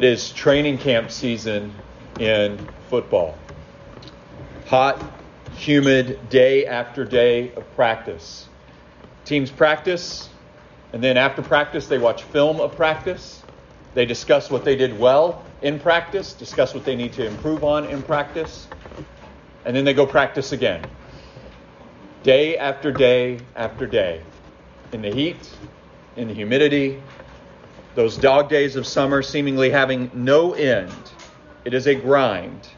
It is training camp season in football. Hot, humid, day after day of practice. Teams practice, and then after practice, they watch film of practice. They discuss what they did well in practice, discuss what they need to improve on in practice, and then they go practice again. Day after day after day. In the heat, in the humidity, those dog days of summer seemingly having no end. It is a grind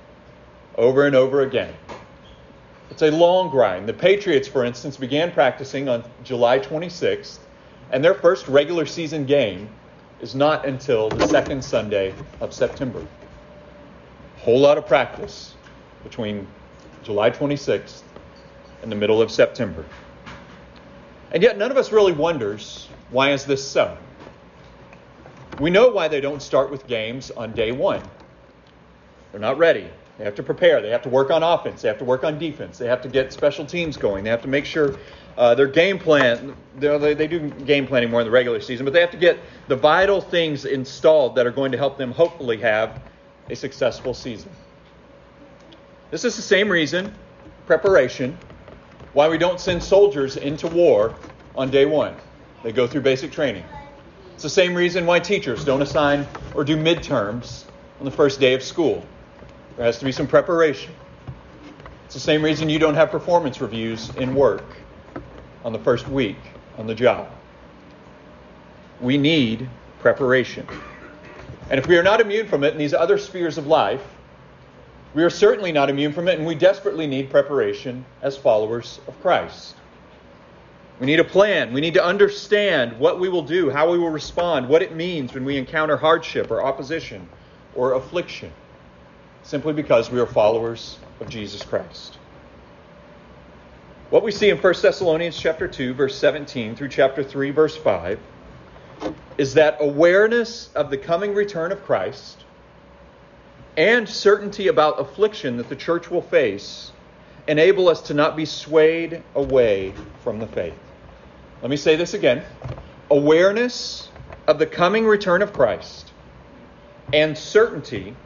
over and over again. It's a long grind. The Patriots, for instance, began practicing on July 26th, and their first regular season game is not until the second Sunday of September. Whole lot of practice between July 26th and the middle of September. And yet none of us really wonders why is this so? We know why they don't start with games on day one. They're not ready. They have to prepare. They have to work on offense. They have to work on defense. They have to get special teams going. They have to make sure uh, their game plan, they, they do game planning more in the regular season, but they have to get the vital things installed that are going to help them hopefully have a successful season. This is the same reason, preparation, why we don't send soldiers into war on day one. They go through basic training. It's the same reason why teachers don't assign or do midterms on the first day of school. There has to be some preparation. It's the same reason you don't have performance reviews in work on the first week on the job. We need preparation. And if we are not immune from it in these other spheres of life, we are certainly not immune from it, and we desperately need preparation as followers of Christ. We need a plan. We need to understand what we will do, how we will respond, what it means when we encounter hardship or opposition or affliction, simply because we are followers of Jesus Christ. What we see in 1 Thessalonians chapter 2 verse 17 through chapter 3 verse 5 is that awareness of the coming return of Christ and certainty about affliction that the church will face enable us to not be swayed away from the faith. Let me say this again. Awareness of the coming return of Christ and certainty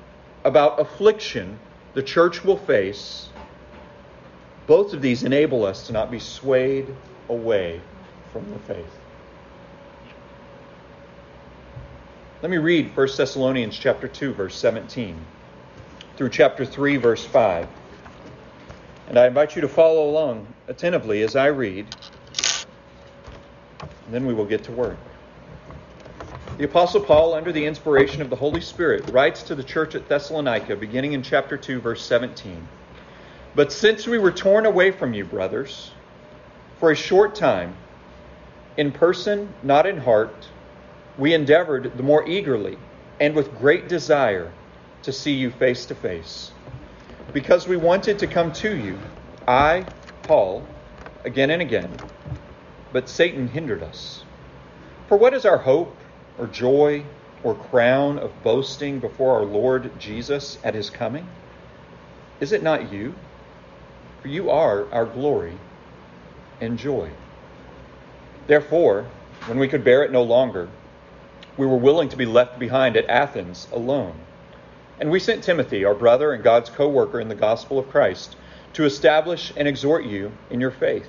about affliction the church will face both of these enable us to not be swayed away from the faith. Let me read 1 Thessalonians chapter 2 verse 17 through chapter 3 verse 5. And I invite you to follow along attentively as I read. And then we will get to work. The Apostle Paul, under the inspiration of the Holy Spirit, writes to the church at Thessalonica, beginning in chapter 2, verse 17. But since we were torn away from you, brothers, for a short time, in person, not in heart, we endeavored the more eagerly and with great desire to see you face to face. Because we wanted to come to you, I, Paul, again and again, but Satan hindered us. For what is our hope or joy or crown of boasting before our Lord Jesus at his coming? Is it not you? for you are our glory and joy. Therefore, when we could bear it no longer, we were willing to be left behind at Athens alone. And we sent Timothy, our brother and God's co worker in the gospel of Christ, to establish and exhort you in your faith,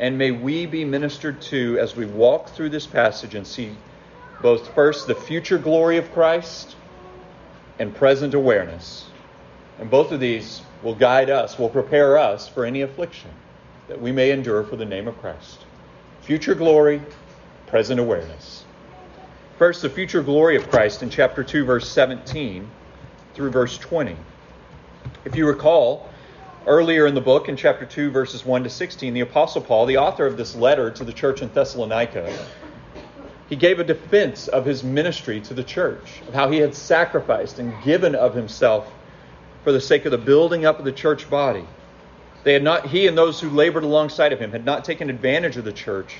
And may we be ministered to as we walk through this passage and see both first the future glory of Christ and present awareness. And both of these will guide us, will prepare us for any affliction that we may endure for the name of Christ. Future glory, present awareness. First, the future glory of Christ in chapter 2, verse 17 through verse 20. If you recall, earlier in the book, in chapter 2, verses 1 to 16, the Apostle Paul, the author of this letter to the church in Thessalonica, He gave a defense of his ministry to the church, of how he had sacrificed and given of himself for the sake of the building up of the church body. They had not, he and those who labored alongside of him had not taken advantage of the church.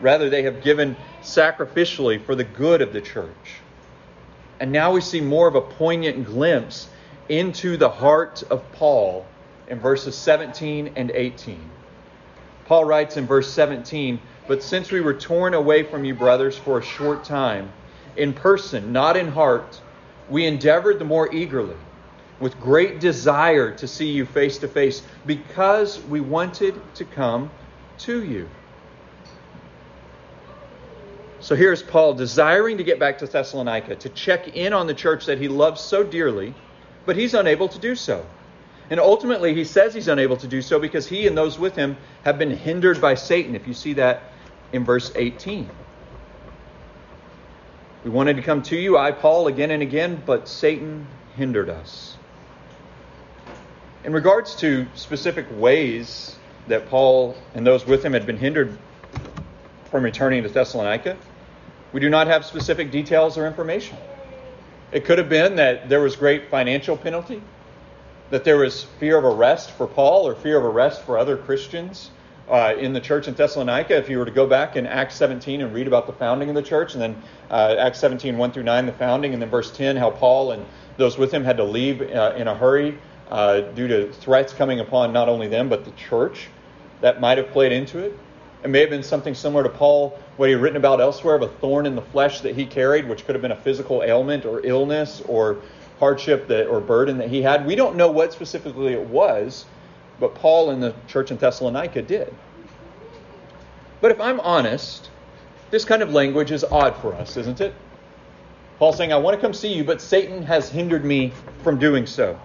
Rather, they have given sacrificially for the good of the church. And now we see more of a poignant glimpse into the heart of Paul in verses 17 and 18. Paul writes in verse 17, But since we were torn away from you, brothers, for a short time, in person, not in heart, we endeavored the more eagerly, with great desire to see you face to face, because we wanted to come to you. So here's Paul desiring to get back to Thessalonica, to check in on the church that he loves so dearly, but he's unable to do so. And ultimately, he says he's unable to do so because he and those with him have been hindered by Satan, if you see that in verse 18. We wanted to come to you, I, Paul, again and again, but Satan hindered us. In regards to specific ways that Paul and those with him had been hindered from returning to Thessalonica, we do not have specific details or information. It could have been that there was great financial penalty, that there was fear of arrest for Paul or fear of arrest for other Christians uh, in the church in Thessalonica. If you were to go back in Acts 17 and read about the founding of the church, and then uh, Acts 17, 1 through 9, the founding, and then verse 10, how Paul and those with him had to leave uh, in a hurry uh, due to threats coming upon not only them, but the church. That might have played into it. It may have been something similar to Paul, what he had written about elsewhere of a thorn in the flesh that he carried, which could have been a physical ailment or illness or hardship that, or burden that he had. We don't know what specifically it was, but Paul in the church in Thessalonica did. But if I'm honest, this kind of language is odd for us, isn't it? Paul saying, I want to come see you, but Satan has hindered me from doing so.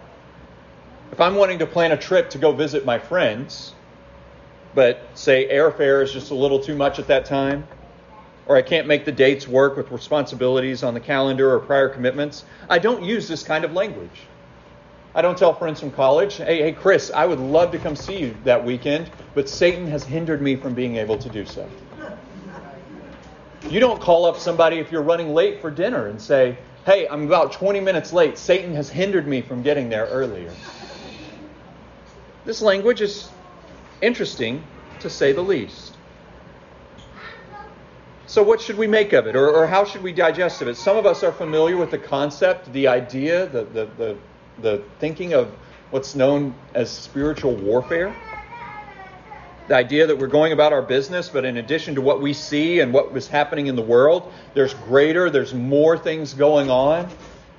If I'm wanting to plan a trip to go visit my friends, but say airfare is just a little too much at that time, or I can't make the dates work with responsibilities on the calendar or prior commitments, I don't use this kind of language. I don't tell friends from college, hey, hey, Chris, I would love to come see you that weekend, but Satan has hindered me from being able to do so. You don't call up somebody if you're running late for dinner and say, hey, I'm about 20 minutes late. Satan has hindered me from getting there earlier. This language is interesting, to say the least. So, what should we make of it, or, or, how should we digest of it? Some of us are familiar with the concept, the idea, the, the, the, the thinking of what's known as spiritual warfare. The idea that we're going about our business, but in addition to what we see and what was happening in the world, there's greater, there's more things going on.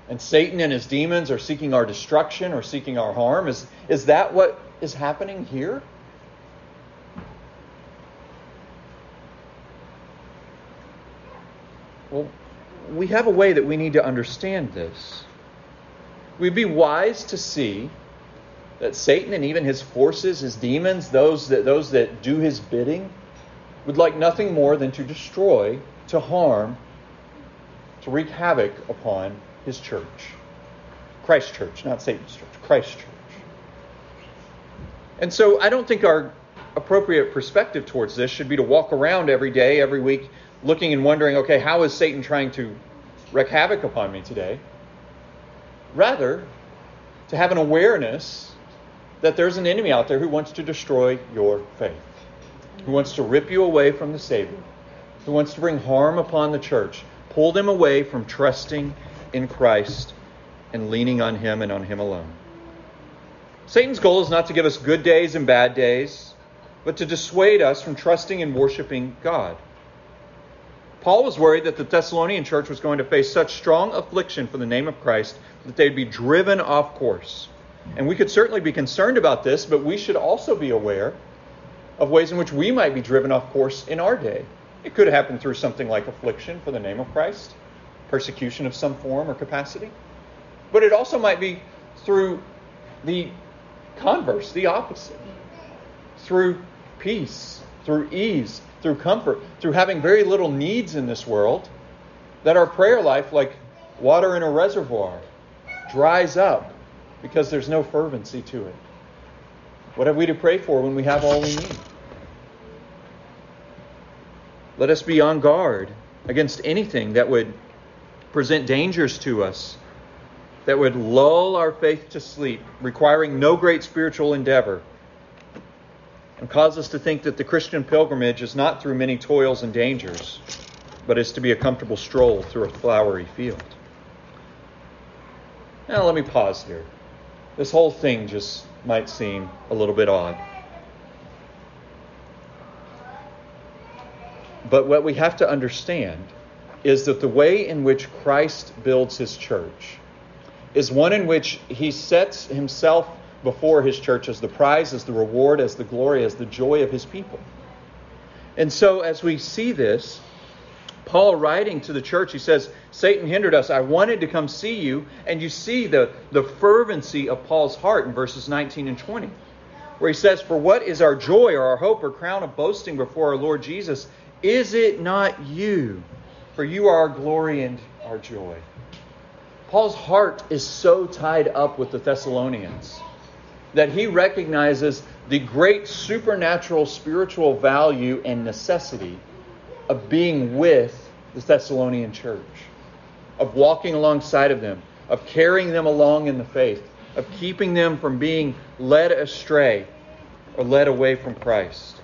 And Satan and his demons are seeking our destruction or seeking our harm. Is, is that what is happening here? Well, we have a way that we need to understand this. We'd be wise to see that Satan and even his forces, his demons, those that, those that do his bidding, would like nothing more than to destroy, to harm, to wreak havoc upon his church. Christ's church, not Satan's church, Christ's church. And so I don't think our appropriate perspective towards this should be to walk around every day, every week, looking and wondering, okay, how is Satan trying to wreak havoc upon me today? Rather, to have an awareness that there's an enemy out there who wants to destroy your faith, who wants to rip you away from the Savior, who wants to bring harm upon the church, pull them away from trusting in Christ and leaning on Him and on Him alone. Satan's goal is not to give us good days and bad days, but to dissuade us from trusting and worshiping God. Paul was worried that the Thessalonian church was going to face such strong affliction for the name of Christ that they'd be driven off course. And we could certainly be concerned about this, but we should also be aware of ways in which we might be driven off course in our day. It could happen through something like affliction for the name of Christ, persecution of some form or capacity. But it also might be through the converse, the opposite, through peace, through ease, through comfort, through having very little needs in this world, that our prayer life, like water in a reservoir, dries up because there's no fervency to it. What have we to pray for when we have all we need? Let us be on guard against anything that would present dangers to us, that would lull our faith to sleep, requiring no great spiritual endeavor, and cause us to think that the Christian pilgrimage is not through many toils and dangers, but is to be a comfortable stroll through a flowery field. Now, let me pause here. This whole thing just might seem a little bit odd. But what we have to understand is that the way in which Christ builds his church is one in which he sets himself before his church as the prize, as the reward, as the glory, as the joy of his people. And so, as we see this, Paul writing to the church, he says, Satan hindered us. I wanted to come see you. And you see the, the fervency of Paul's heart in verses 19 and 20, where he says, For what is our joy or our hope or crown of boasting before our Lord Jesus? Is it not you? For you are our glory and our joy. Paul's heart is so tied up with the Thessalonians that he recognizes the great supernatural spiritual value and necessity of being with the Thessalonian church, of walking alongside of them, of carrying them along in the faith, of keeping them from being led astray or led away from Christ.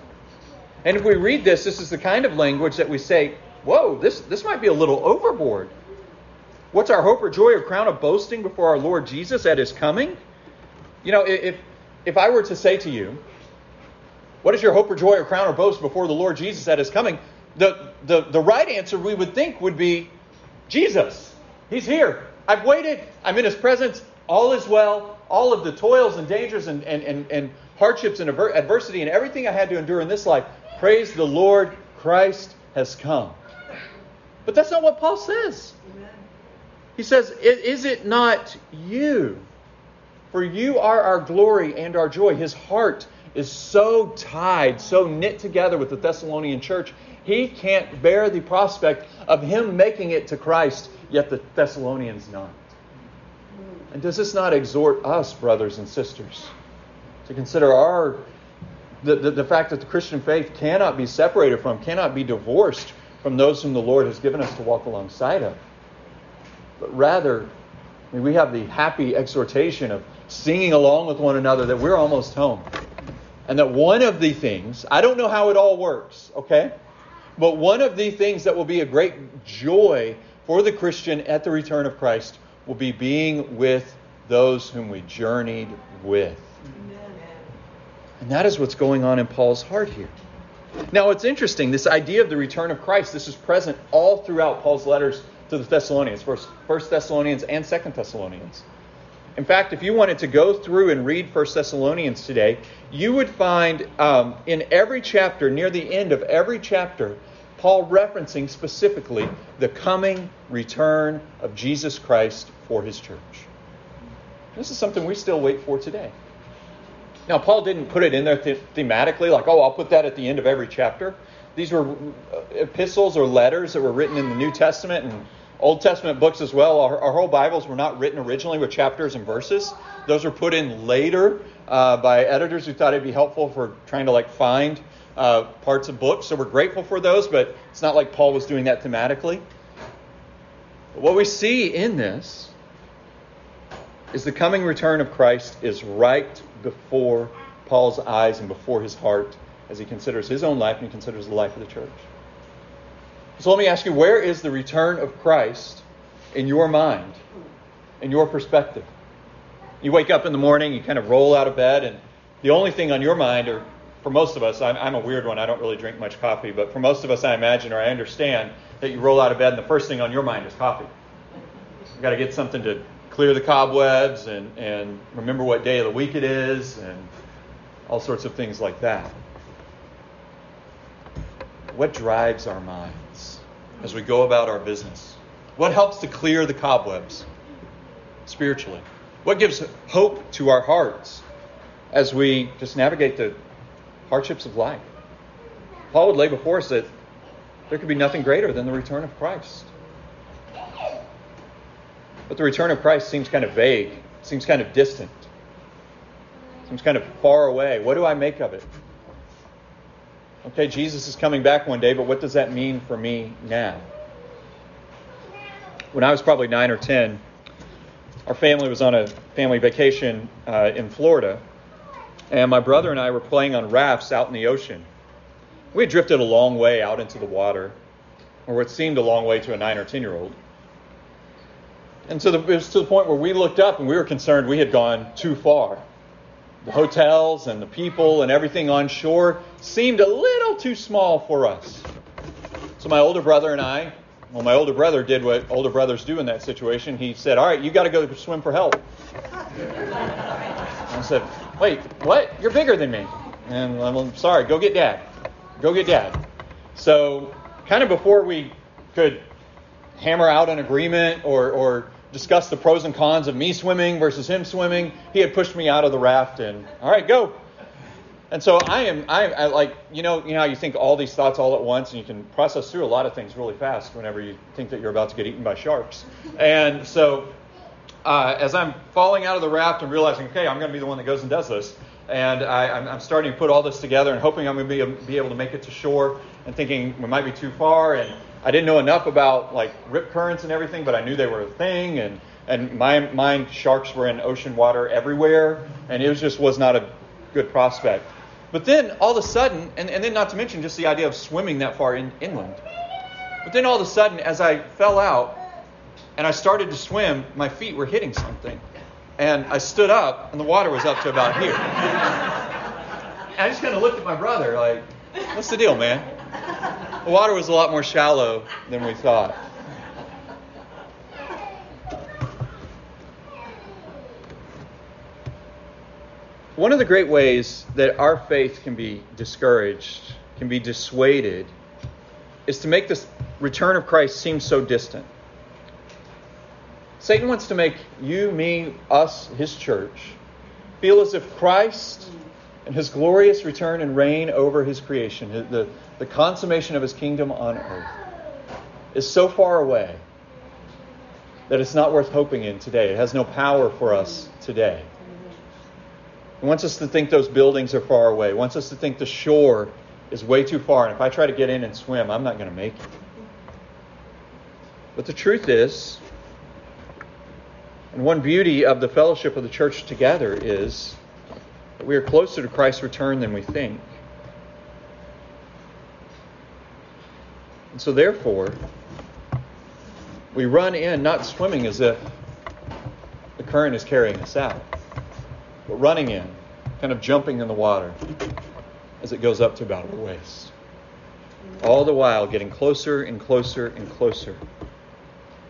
And if we read this, this is the kind of language that we say, whoa, this, this might be a little overboard. What's our hope or joy or crown of boasting before our Lord Jesus at his coming? You know, if, if I were to say to you, what is your hope or joy or crown or boast before the Lord Jesus at his coming? The, the, the right answer we would think would be Jesus. He's here. I've waited. I'm in his presence. All is well. All of the toils and dangers and, and, and, and hardships and adversity and everything I had to endure in this life Praise the Lord, Christ has come. But that's not what Paul says. He says, Is it not you? For you are our glory and our joy. His heart is so tied, so knit together with the Thessalonian church, he can't bear the prospect of him making it to Christ, yet the Thessalonians not. And does this not exhort us, brothers and sisters, to consider our the, the, the, fact that the Christian faith cannot be separated from, cannot be divorced from those whom the Lord has given us to walk alongside of. But rather, I mean, we have the happy exhortation of singing along with one another that we're almost home. And that one of the things, I don't know how it all works, okay? But one of the things that will be a great joy for the Christian at the return of Christ will be being with those whom we journeyed with. And that is what's going on in Paul's heart here. Now, it's interesting, this idea of the return of Christ, this is present all throughout Paul's letters to the Thessalonians, first, first Thessalonians and second Thessalonians. In fact, if you wanted to go through and read First Thessalonians today, you would find um, in every chapter, near the end of every chapter, Paul referencing specifically the coming return of Jesus Christ for his church. This is something we still wait for today. Now, Paul didn't put it in there th- thematically, like, oh, I'll put that at the end of every chapter. These were uh, epistles or letters that were written in the New Testament and Old Testament books as well. Our, our whole Bibles were not written originally with chapters and verses. Those were put in later uh, by editors who thought it'd be helpful for trying to like find uh, parts of books. So we're grateful for those, but it's not like Paul was doing that thematically. But what we see in this is the coming return of Christ is right before Paul's eyes and before his heart as he considers his own life and he considers the life of the church. So let me ask you where is the return of Christ in your mind, in your perspective? You wake up in the morning, you kind of roll out of bed, and the only thing on your mind, or for most of us, I'm, I'm a weird one, I don't really drink much coffee, but for most of us, I imagine or I understand that you roll out of bed and the first thing on your mind is coffee. You've got to get something to clear the cobwebs and, and remember what day of the week it is and all sorts of things like that. What drives our minds as we go about our business? What helps to clear the cobwebs spiritually? What gives hope to our hearts as we just navigate the hardships of life? Paul would lay before us that there could be nothing greater than the return of Christ. But the return of Christ seems kind of vague, seems kind of distant, seems kind of far away. What do I make of it? Okay, Jesus is coming back one day, but what does that mean for me now? when I was probably nine or ten, our family was on a family vacation uh, in Florida, and my brother and I were playing on rafts out in the ocean. We had drifted a long way out into the water, or what seemed a long way to a nine or ten year old. And so the, it was to the point where we looked up and we were concerned we had gone too far. The hotels and the people and everything on shore seemed a little too small for us. So my older brother and I, well, my older brother did what older brothers do in that situation. He said, All right, you got to go swim for help. I said, Wait, what? You're bigger than me. And I'm sorry, go get dad. Go get dad. So, kind of before we could hammer out an agreement or, or discuss the pros and cons of me swimming versus him swimming. He had pushed me out of the raft and, all right, go. And so I am, I, I like, you know, you know how you think all these thoughts all at once and you can process through a lot of things really fast whenever you think that you're about to get eaten by sharks. And so uh, as I'm falling out of the raft and realizing, okay, I'm going to be the one that goes and does this, and I, am starting to put all this together and hoping I'm going to be, be able to make it to shore and thinking we might be too far and I didn't know enough about like rip currents and everything, but I knew they were a thing. And and my mind sharks were in ocean water everywhere, and it was just was not a good prospect. But then all of a sudden, and, and then not to mention just the idea of swimming that far in, inland. But then all of a sudden, as I fell out and I started to swim, my feet were hitting something. And I stood up, and the water was up to about here. I just kind of looked at my brother, like, what's the deal, man? The water was a lot more shallow than we thought. One of the great ways that our faith can be discouraged, can be dissuaded, is to make this return of Christ seem so distant. Satan wants to make you, me, us, his church, feel as if Christ and his glorious return and reign over his creation, the, the consummation of his kingdom on earth, is so far away that it's not worth hoping in today. It has no power for us today. He wants us to think those buildings are far away. He wants us to think the shore is way too far, and if I try to get in and swim, I'm not going to make it. But the truth is, and one beauty of the fellowship of the church together is we are closer to Christ's return than we think. And so, therefore, we run in not swimming as if the current is carrying us out, but running in, kind of jumping in the water as it goes up to about our waist. All the while getting closer and closer and closer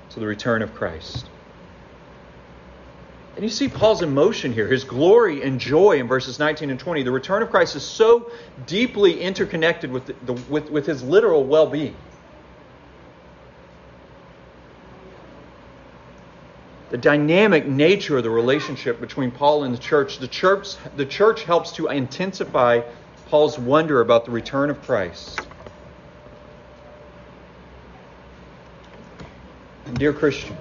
to the return of Christ. And you see Paul's emotion here, his glory and joy in verses 19 and 20. The return of Christ is so deeply interconnected with, the, with, with his literal well being. The dynamic nature of the relationship between Paul and the church, the church, the church helps to intensify Paul's wonder about the return of Christ. And dear Christian,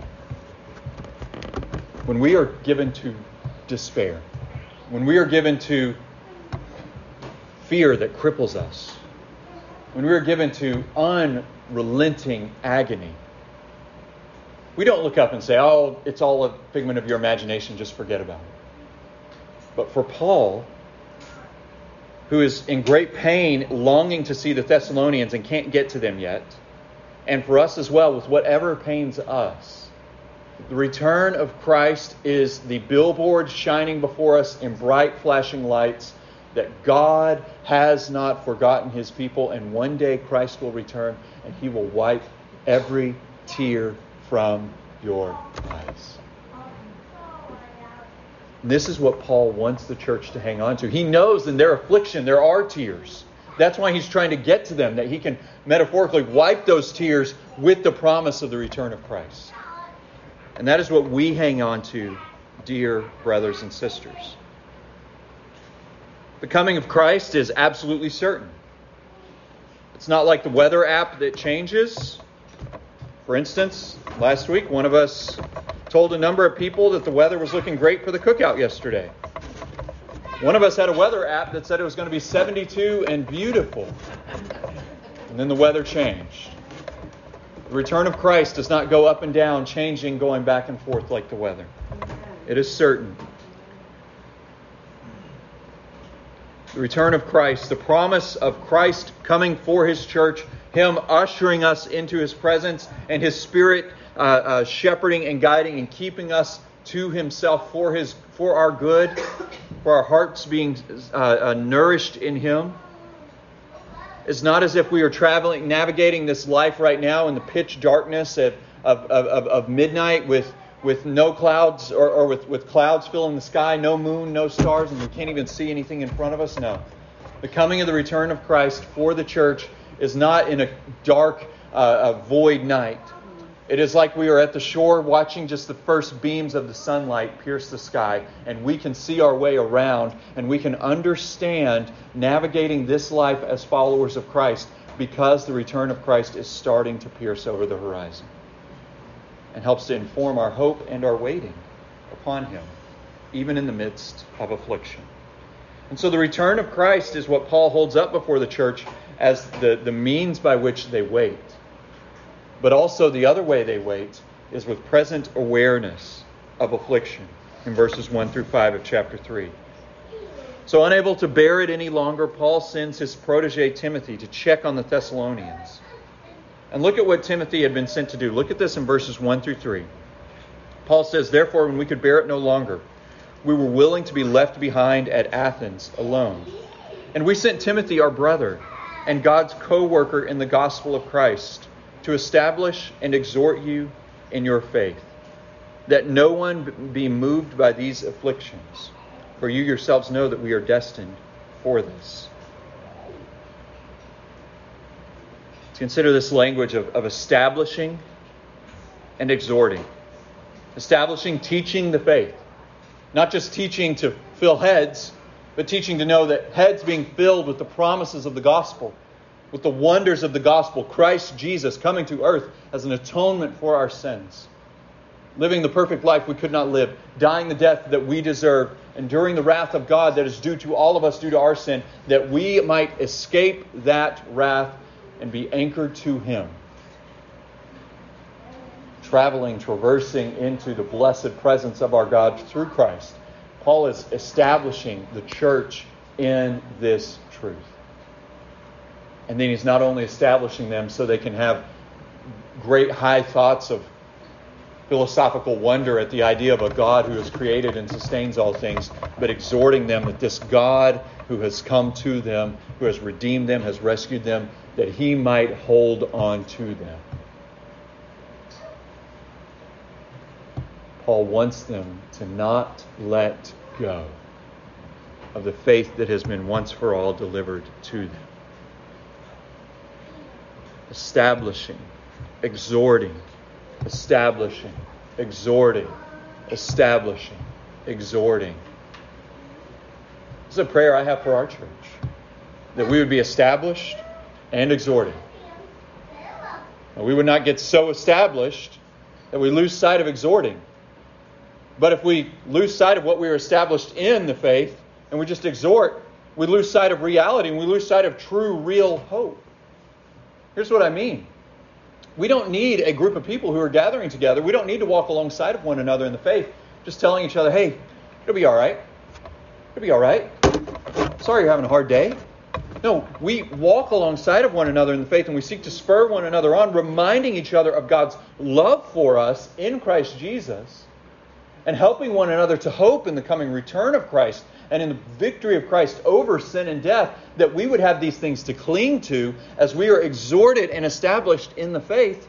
when we are given to despair, when we are given to fear that cripples us, when we are given to unrelenting agony, we don't look up and say, oh, it's all a figment of your imagination, just forget about it. But for Paul, who is in great pain, longing to see the Thessalonians and can't get to them yet, and for us as well, with whatever pains us, the return of Christ is the billboard shining before us in bright flashing lights that God has not forgotten his people, and one day Christ will return and he will wipe every tear from your eyes. And this is what Paul wants the church to hang on to. He knows in their affliction there are tears. That's why he's trying to get to them, that he can metaphorically wipe those tears with the promise of the return of Christ. And that is what we hang on to, dear brothers and sisters. The coming of Christ is absolutely certain. It's not like the weather app that changes. For instance, last week, one of us told a number of people that the weather was looking great for the cookout yesterday. One of us had a weather app that said it was going to be 72 and beautiful. And then the weather changed. The return of Christ does not go up and down, changing, going back and forth like the weather. It is certain. The return of Christ, the promise of Christ coming for his church, him ushering us into his presence, and his spirit uh, uh, shepherding and guiding and keeping us to himself for his for our good, for our hearts being uh, uh nourished in him. It's not as if we are traveling, navigating this life right now in the pitch darkness of, of, of, of midnight with, with no clouds or, or with, with clouds filling the sky, no moon, no stars, and we can't even see anything in front of us. No. The coming of the return of Christ for the church is not in a dark, uh, a void night. It is like we are at the shore watching just the first beams of the sunlight pierce the sky, and we can see our way around and we can understand navigating this life as followers of Christ because the return of Christ is starting to pierce over the horizon and helps to inform our hope and our waiting upon Him, even in the midst of affliction. And so the return of Christ is what Paul holds up before the church as the, the means by which they wait. But also, the other way they wait is with present awareness of affliction in verses 1 through 5 of chapter 3. So, unable to bear it any longer, Paul sends his protege Timothy to check on the Thessalonians. And look at what Timothy had been sent to do. Look at this in verses 1 through 3. Paul says, Therefore, when we could bear it no longer, we were willing to be left behind at Athens alone. And we sent Timothy, our brother, and God's co worker in the gospel of Christ to establish and exhort you in your faith, that no one be moved by these afflictions, for you yourselves know that we are destined for this. Let's consider this language of, of establishing and exhorting. Establishing, teaching the faith. Not just teaching to fill heads, but teaching to know that heads being filled with the promises of the gospel with the wonders of the gospel, Christ Jesus coming to earth as an atonement for our sins, living the perfect life we could not live, dying the death that we deserve, enduring the wrath of God that is due to all of us due to our sin, that we might escape that wrath and be anchored to Him. Traveling, traversing into the blessed presence of our God through Christ. Paul is establishing the church in this truth. And then he's not only establishing them so they can have great high thoughts of philosophical wonder at the idea of a God who has created and sustains all things, but exhorting them that this God who has come to them, who has redeemed them, has rescued them, that he might hold on to them. Paul wants them to not let go of the faith that has been once for all delivered to them establishing, exhorting, establishing, exhorting, establishing, exhorting. This is a prayer I have for our church that we would be established and exhorted. And we would not get so established that we lose sight of exhorting. But if we lose sight of what we are established in the faith and we just exhort, we lose sight of reality and we lose sight of true, real hope. Here's what I mean. We don't need a group of people who are gathering together. We don't need to walk alongside of one another in the faith, just telling each other, hey, it'll be all right. It'll be all right. Sorry you're having a hard day. No, we walk alongside of one another in the faith and we seek to spur one another on, reminding each other of God's love for us in Christ Jesus and helping one another to hope in the coming return of Christ and in the victory of Christ over sin and death, that we would have these things to cling to as we are exhorted and established in the faith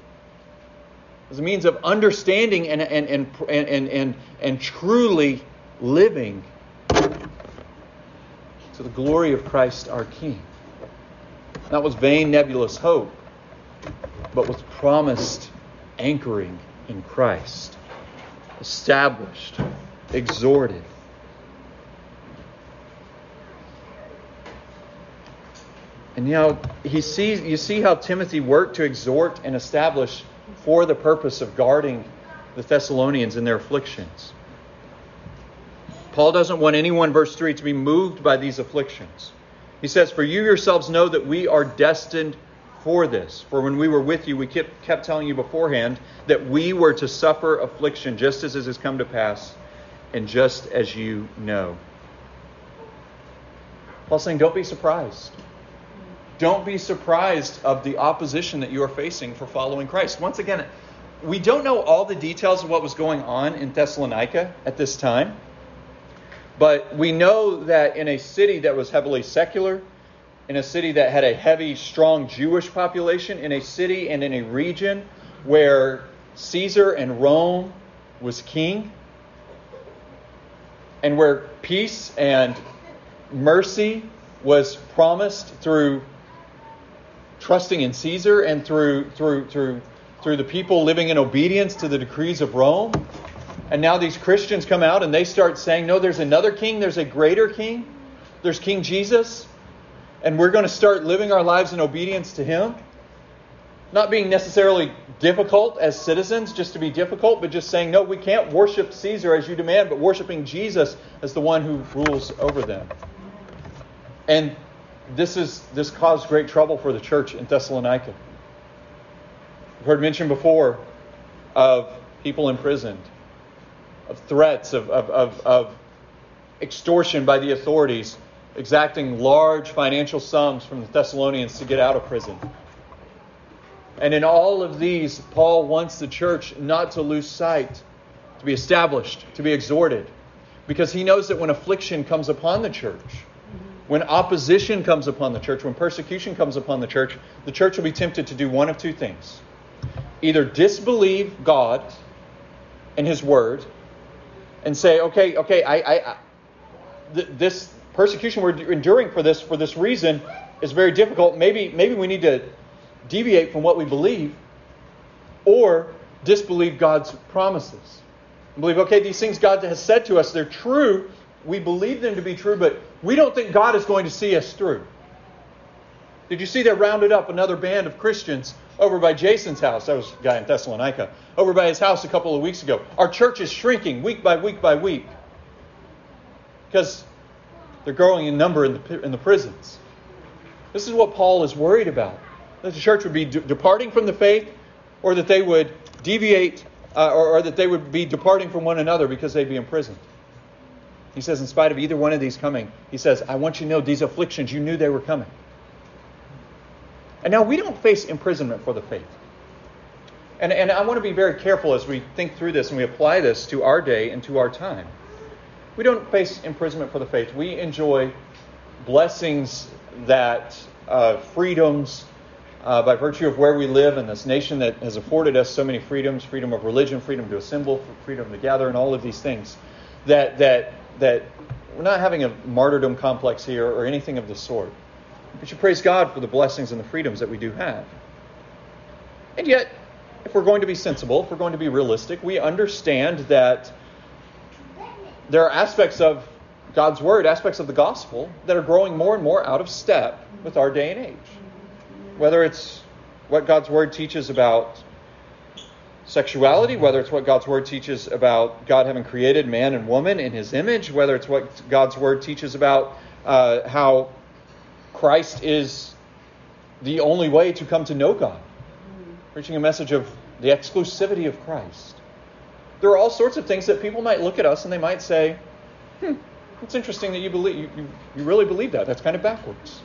as a means of understanding and, and, and, and, and, and truly living to the glory of Christ our King. That was vain, nebulous hope, but was promised anchoring in Christ, established, exhorted. And you know, he sees, you see how Timothy worked to exhort and establish for the purpose of guarding the Thessalonians in their afflictions. Paul doesn't want anyone, verse 3, to be moved by these afflictions. He says, For you yourselves know that we are destined for this. For when we were with you, we kept, kept telling you beforehand that we were to suffer affliction just as it has come to pass, and just as you know. Paul's saying, don't be surprised. Don't be surprised of the opposition that you are facing for following Christ. Once again, we don't know all the details of what was going on in Thessalonica at this time, but we know that in a city that was heavily secular, in a city that had a heavy, strong Jewish population, in a city and in a region where Caesar and Rome was king, and where peace and mercy was promised through trusting in Caesar and through through through through the people living in obedience to the decrees of Rome. And now these Christians come out and they start saying, "No, there's another king, there's a greater king. There's King Jesus, and we're going to start living our lives in obedience to him." Not being necessarily difficult as citizens, just to be difficult, but just saying, "No, we can't worship Caesar as you demand, but worshiping Jesus as the one who rules over them." And this is this caused great trouble for the church in Thessalonica. We've heard mention before of people imprisoned, of threats, of, of, of, of extortion by the authorities, exacting large financial sums from the Thessalonians to get out of prison. And in all of these, Paul wants the church not to lose sight, to be established, to be exhorted, because he knows that when affliction comes upon the church, when opposition comes upon the church, when persecution comes upon the church, the church will be tempted to do one of two things either disbelieve God and His Word and say, okay, okay, I, I, I th- this persecution we're enduring for this for this reason is very difficult. Maybe maybe we need to deviate from what we believe, or disbelieve God's promises. And believe, okay, these things God has said to us, they're true, we believe them to be true, but we don't think God is going to see us through. Did you see they rounded up another band of Christians over by Jason's house? That was a guy in Thessalonica. Over by his house a couple of weeks ago. Our church is shrinking week by week by week because they're growing in number in the, in the prisons. This is what Paul is worried about that the church would be de- departing from the faith or that they would deviate uh, or, or that they would be departing from one another because they'd be imprisoned. He says, in spite of either one of these coming, he says, I want you to know these afflictions, you knew they were coming. And now we don't face imprisonment for the faith. And, and I want to be very careful as we think through this and we apply this to our day and to our time. We don't face imprisonment for the faith. We enjoy blessings that, uh, freedoms, uh, by virtue of where we live in this nation that has afforded us so many freedoms freedom of religion, freedom to assemble, freedom to gather, and all of these things that, that that we're not having a martyrdom complex here or anything of the sort. We should praise God for the blessings and the freedoms that we do have. And yet, if we're going to be sensible, if we're going to be realistic, we understand that there are aspects of God's Word, aspects of the gospel, that are growing more and more out of step with our day and age. Whether it's what God's Word teaches about sexuality, whether it's what God's Word teaches about God having created man and woman in His image, whether it's what God's Word teaches about uh, how Christ is the only way to come to know God, preaching a message of the exclusivity of Christ. There are all sorts of things that people might look at us and they might say, hmm, it's interesting that you believe you, you, you really believe that. That's kind of backwards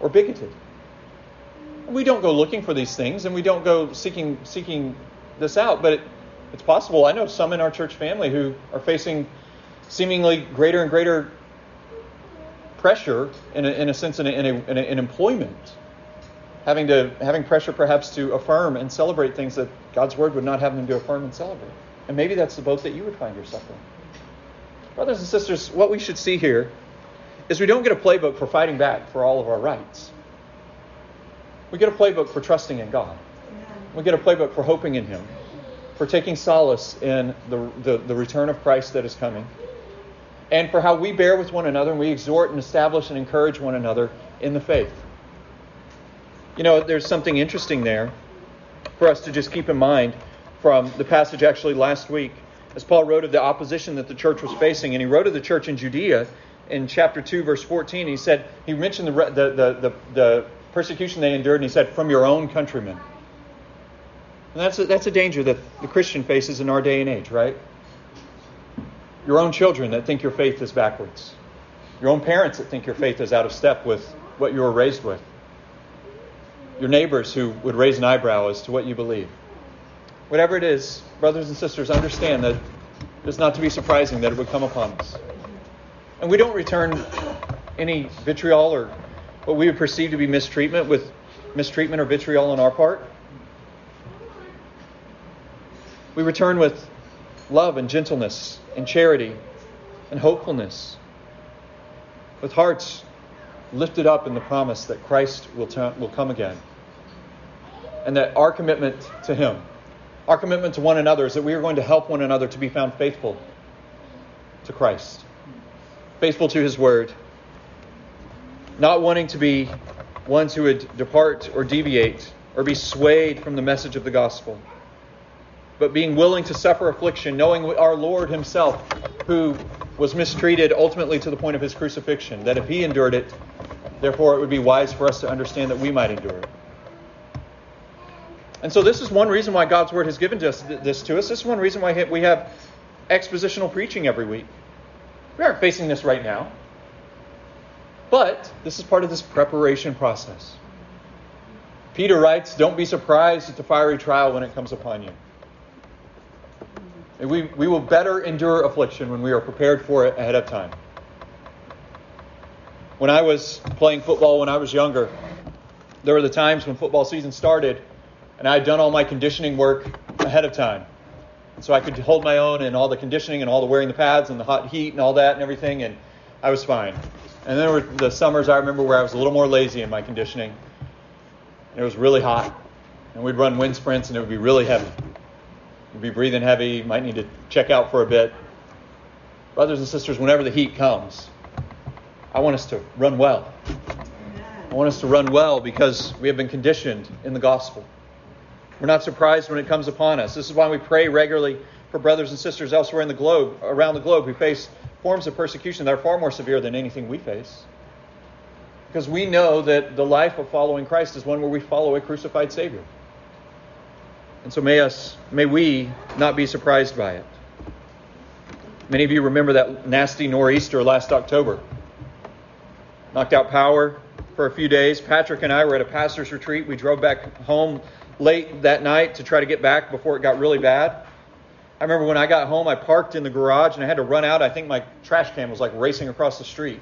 or bigoted. we don't go looking for these things and we don't go seeking seeking this out, but it, it's possible. I know some in our church family who are facing seemingly greater and greater pressure, in a, in a sense, in, a, in, a, in employment, having to having pressure perhaps to affirm and celebrate things that God's word would not have them to affirm and celebrate. And maybe that's the boat that you would find yourself in. Brothers and sisters, what we should see here is we don't get a playbook for fighting back for all of our rights. We get a playbook for trusting in God. We get a playbook for hoping in Him, for taking solace in the, the, the return of Christ that is coming, and for how we bear with one another and we exhort and establish and encourage one another in the faith. You know, there's something interesting there for us to just keep in mind from the passage actually last week, as Paul wrote of the opposition that the church was facing, and he wrote of the church in Judea in chapter 2, verse 14. He said, he mentioned the, the, the, the, persecution they endured, and he said, from your own countrymen. And that's a, that's a danger that the Christian faces in our day and age, right? Your own children that think your faith is backwards. Your own parents that think your faith is out of step with what you were raised with. Your neighbors who would raise an eyebrow as to what you believe. Whatever it is, brothers and sisters, understand that it's not to be surprising that it would come upon us. And we don't return any vitriol or what we would perceive to be mistreatment with mistreatment or vitriol on our part. We return with love and gentleness and charity and hopefulness, with hearts lifted up in the promise that Christ will, will come again, and that our commitment to Him, our commitment to one another, is that we are going to help one another to be found faithful to Christ, faithful to His Word, not wanting to be ones who would depart or deviate or be swayed from the message of the gospel but being willing to suffer affliction, knowing our Lord Himself, who was mistreated ultimately to the point of His crucifixion, that if He endured it, therefore it would be wise for us to understand that we might endure it. And so, this is one reason why God's Word has given us this to us. This is one reason why we have expositional preaching every week. We aren't facing this right now. But this is part of this preparation process. Peter writes, Don't be surprised at the fiery trial when it comes upon you. We, we will better endure affliction when we are prepared for it ahead of time. When I was playing football when I was younger, there were the times when football season started and I had done all my conditioning work ahead of time. So I could hold my own and all the conditioning and all the wearing the pads and the hot heat and all that and everything, and I was fine. And then were the summers I remember where I was a little more lazy in my conditioning. And it was really hot. And we'd run wind sprints and it would be really heavy. You'd be breathing heavy, might need to check out for a bit. Brothers and sisters, whenever the heat comes, I want us to run well. I want us to run well because we have been conditioned in the gospel. We're not surprised when it comes upon us. This is why we pray regularly for brothers and sisters elsewhere in the globe, around the globe, who face forms of persecution that are far more severe than anything we face. Because we know that the life of following Christ is one where we follow a crucified Savior. And so may us may we not be surprised by it. Many of you remember that nasty nor'easter last October. Knocked out power for a few days. Patrick and I were at a pastor's retreat. We drove back home late that night to try to get back before it got really bad. I remember when I got home, I parked in the garage and I had to run out. I think my trash can was like racing across the street.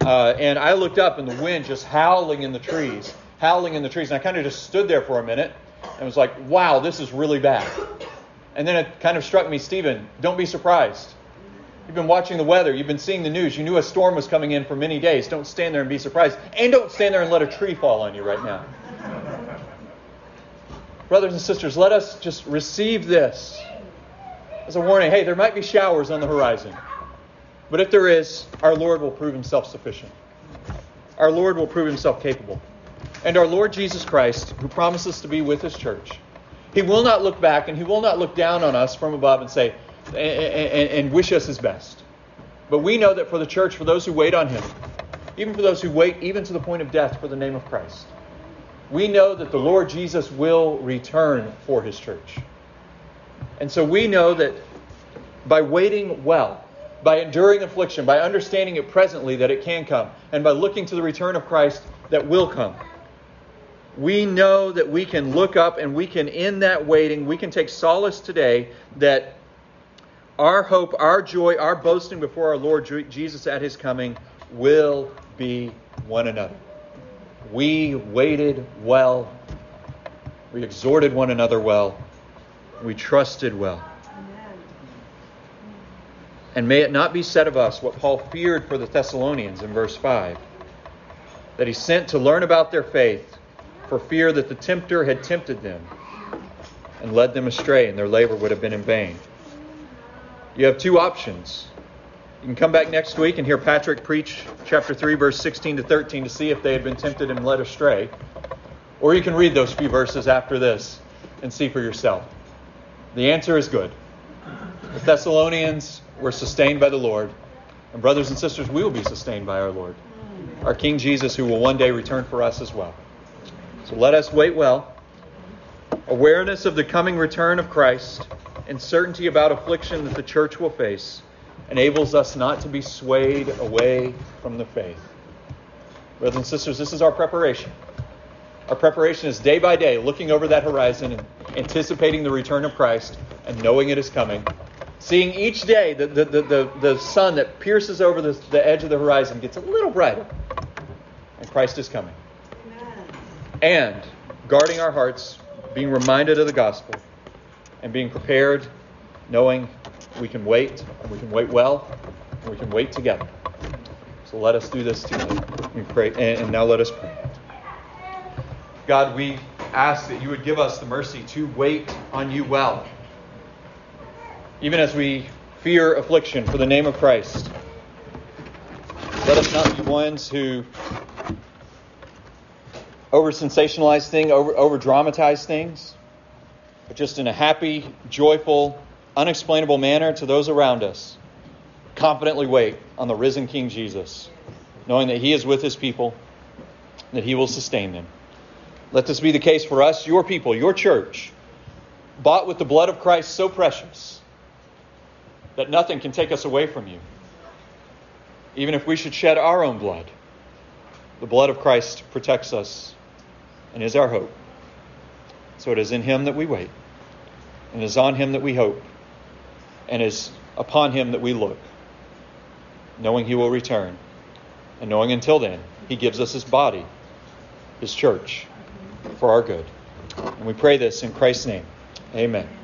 Uh, and I looked up and the wind just howling in the trees, howling in the trees. And I kind of just stood there for a minute and was like, wow, this is really bad. And then it kind of struck me, Stephen, don't be surprised. You've been watching the weather, you've been seeing the news, you knew a storm was coming in for many days. Don't stand there and be surprised. And don't stand there and let a tree fall on you right now. Brothers and sisters, let us just receive this as a warning. Hey, there might be showers on the horizon. But if there is, our Lord will prove himself sufficient. Our Lord will prove himself capable and our Lord Jesus Christ, who promises to be with his church. He will not look back and he will not look down on us from above and say, and, and, wish us his best. But we know that for the church, for those who wait on him, even for those who wait even to the point of death for the name of Christ, we know that the Lord Jesus will return for his church. And so we know that by waiting well, by enduring affliction, by understanding it presently that it can come, and by looking to the return of Christ that will come, we know that we can look up and we can, in that waiting, we can take solace today that our hope, our joy, our boasting before our Lord Jesus at his coming will be one another. We waited well. We exhorted one another well. We trusted well. And may it not be said of us what Paul feared for the Thessalonians in verse 5 that he sent to learn about their faith for fear that the tempter had tempted them and led them astray, and their labor would have been in vain. You have two options. You can come back next week and hear Patrick preach chapter 3, verse 16 to 13 to see if they had been tempted and led astray. Or you can read those few verses after this and see for yourself. The answer is good. The Thessalonians were sustained by the Lord, and brothers and sisters, we will be sustained by our Lord, our King Jesus, who will one day return for us as well. So let us wait well. Awareness of the coming return of Christ and certainty about affliction that the church will face enables us not to be swayed away from the faith. Brothers and sisters, this is our preparation. Our preparation is day by day looking over that horizon and anticipating the return of Christ and knowing it is coming. Seeing each day the, the, the, the, the sun that pierces over the, the edge of the horizon gets a little brighter. And Christ is coming. And guarding our hearts, being reminded of the gospel, and being prepared, knowing we can wait, and we can wait well, and we can wait together. So let us do this together. We pray, and now let us pray. God, we ask that you would give us the mercy to wait on you well, even as we fear affliction for the name of Christ. Let us not be ones who over sensationalize things, over dramatize things, but just in a happy, joyful, unexplainable manner to those around us. Confidently wait on the risen King Jesus, knowing that he is with his people, that he will sustain them. Let this be the case for us, your people, your church, bought with the blood of Christ so precious that nothing can take us away from you. Even if we should shed our own blood, the blood of Christ protects us and is our hope. So it is in him that we wait, and it is on him that we hope, and is upon him that we look, knowing he will return, and knowing until then he gives us his body, his church for our good. And we pray this in Christ's name. Amen.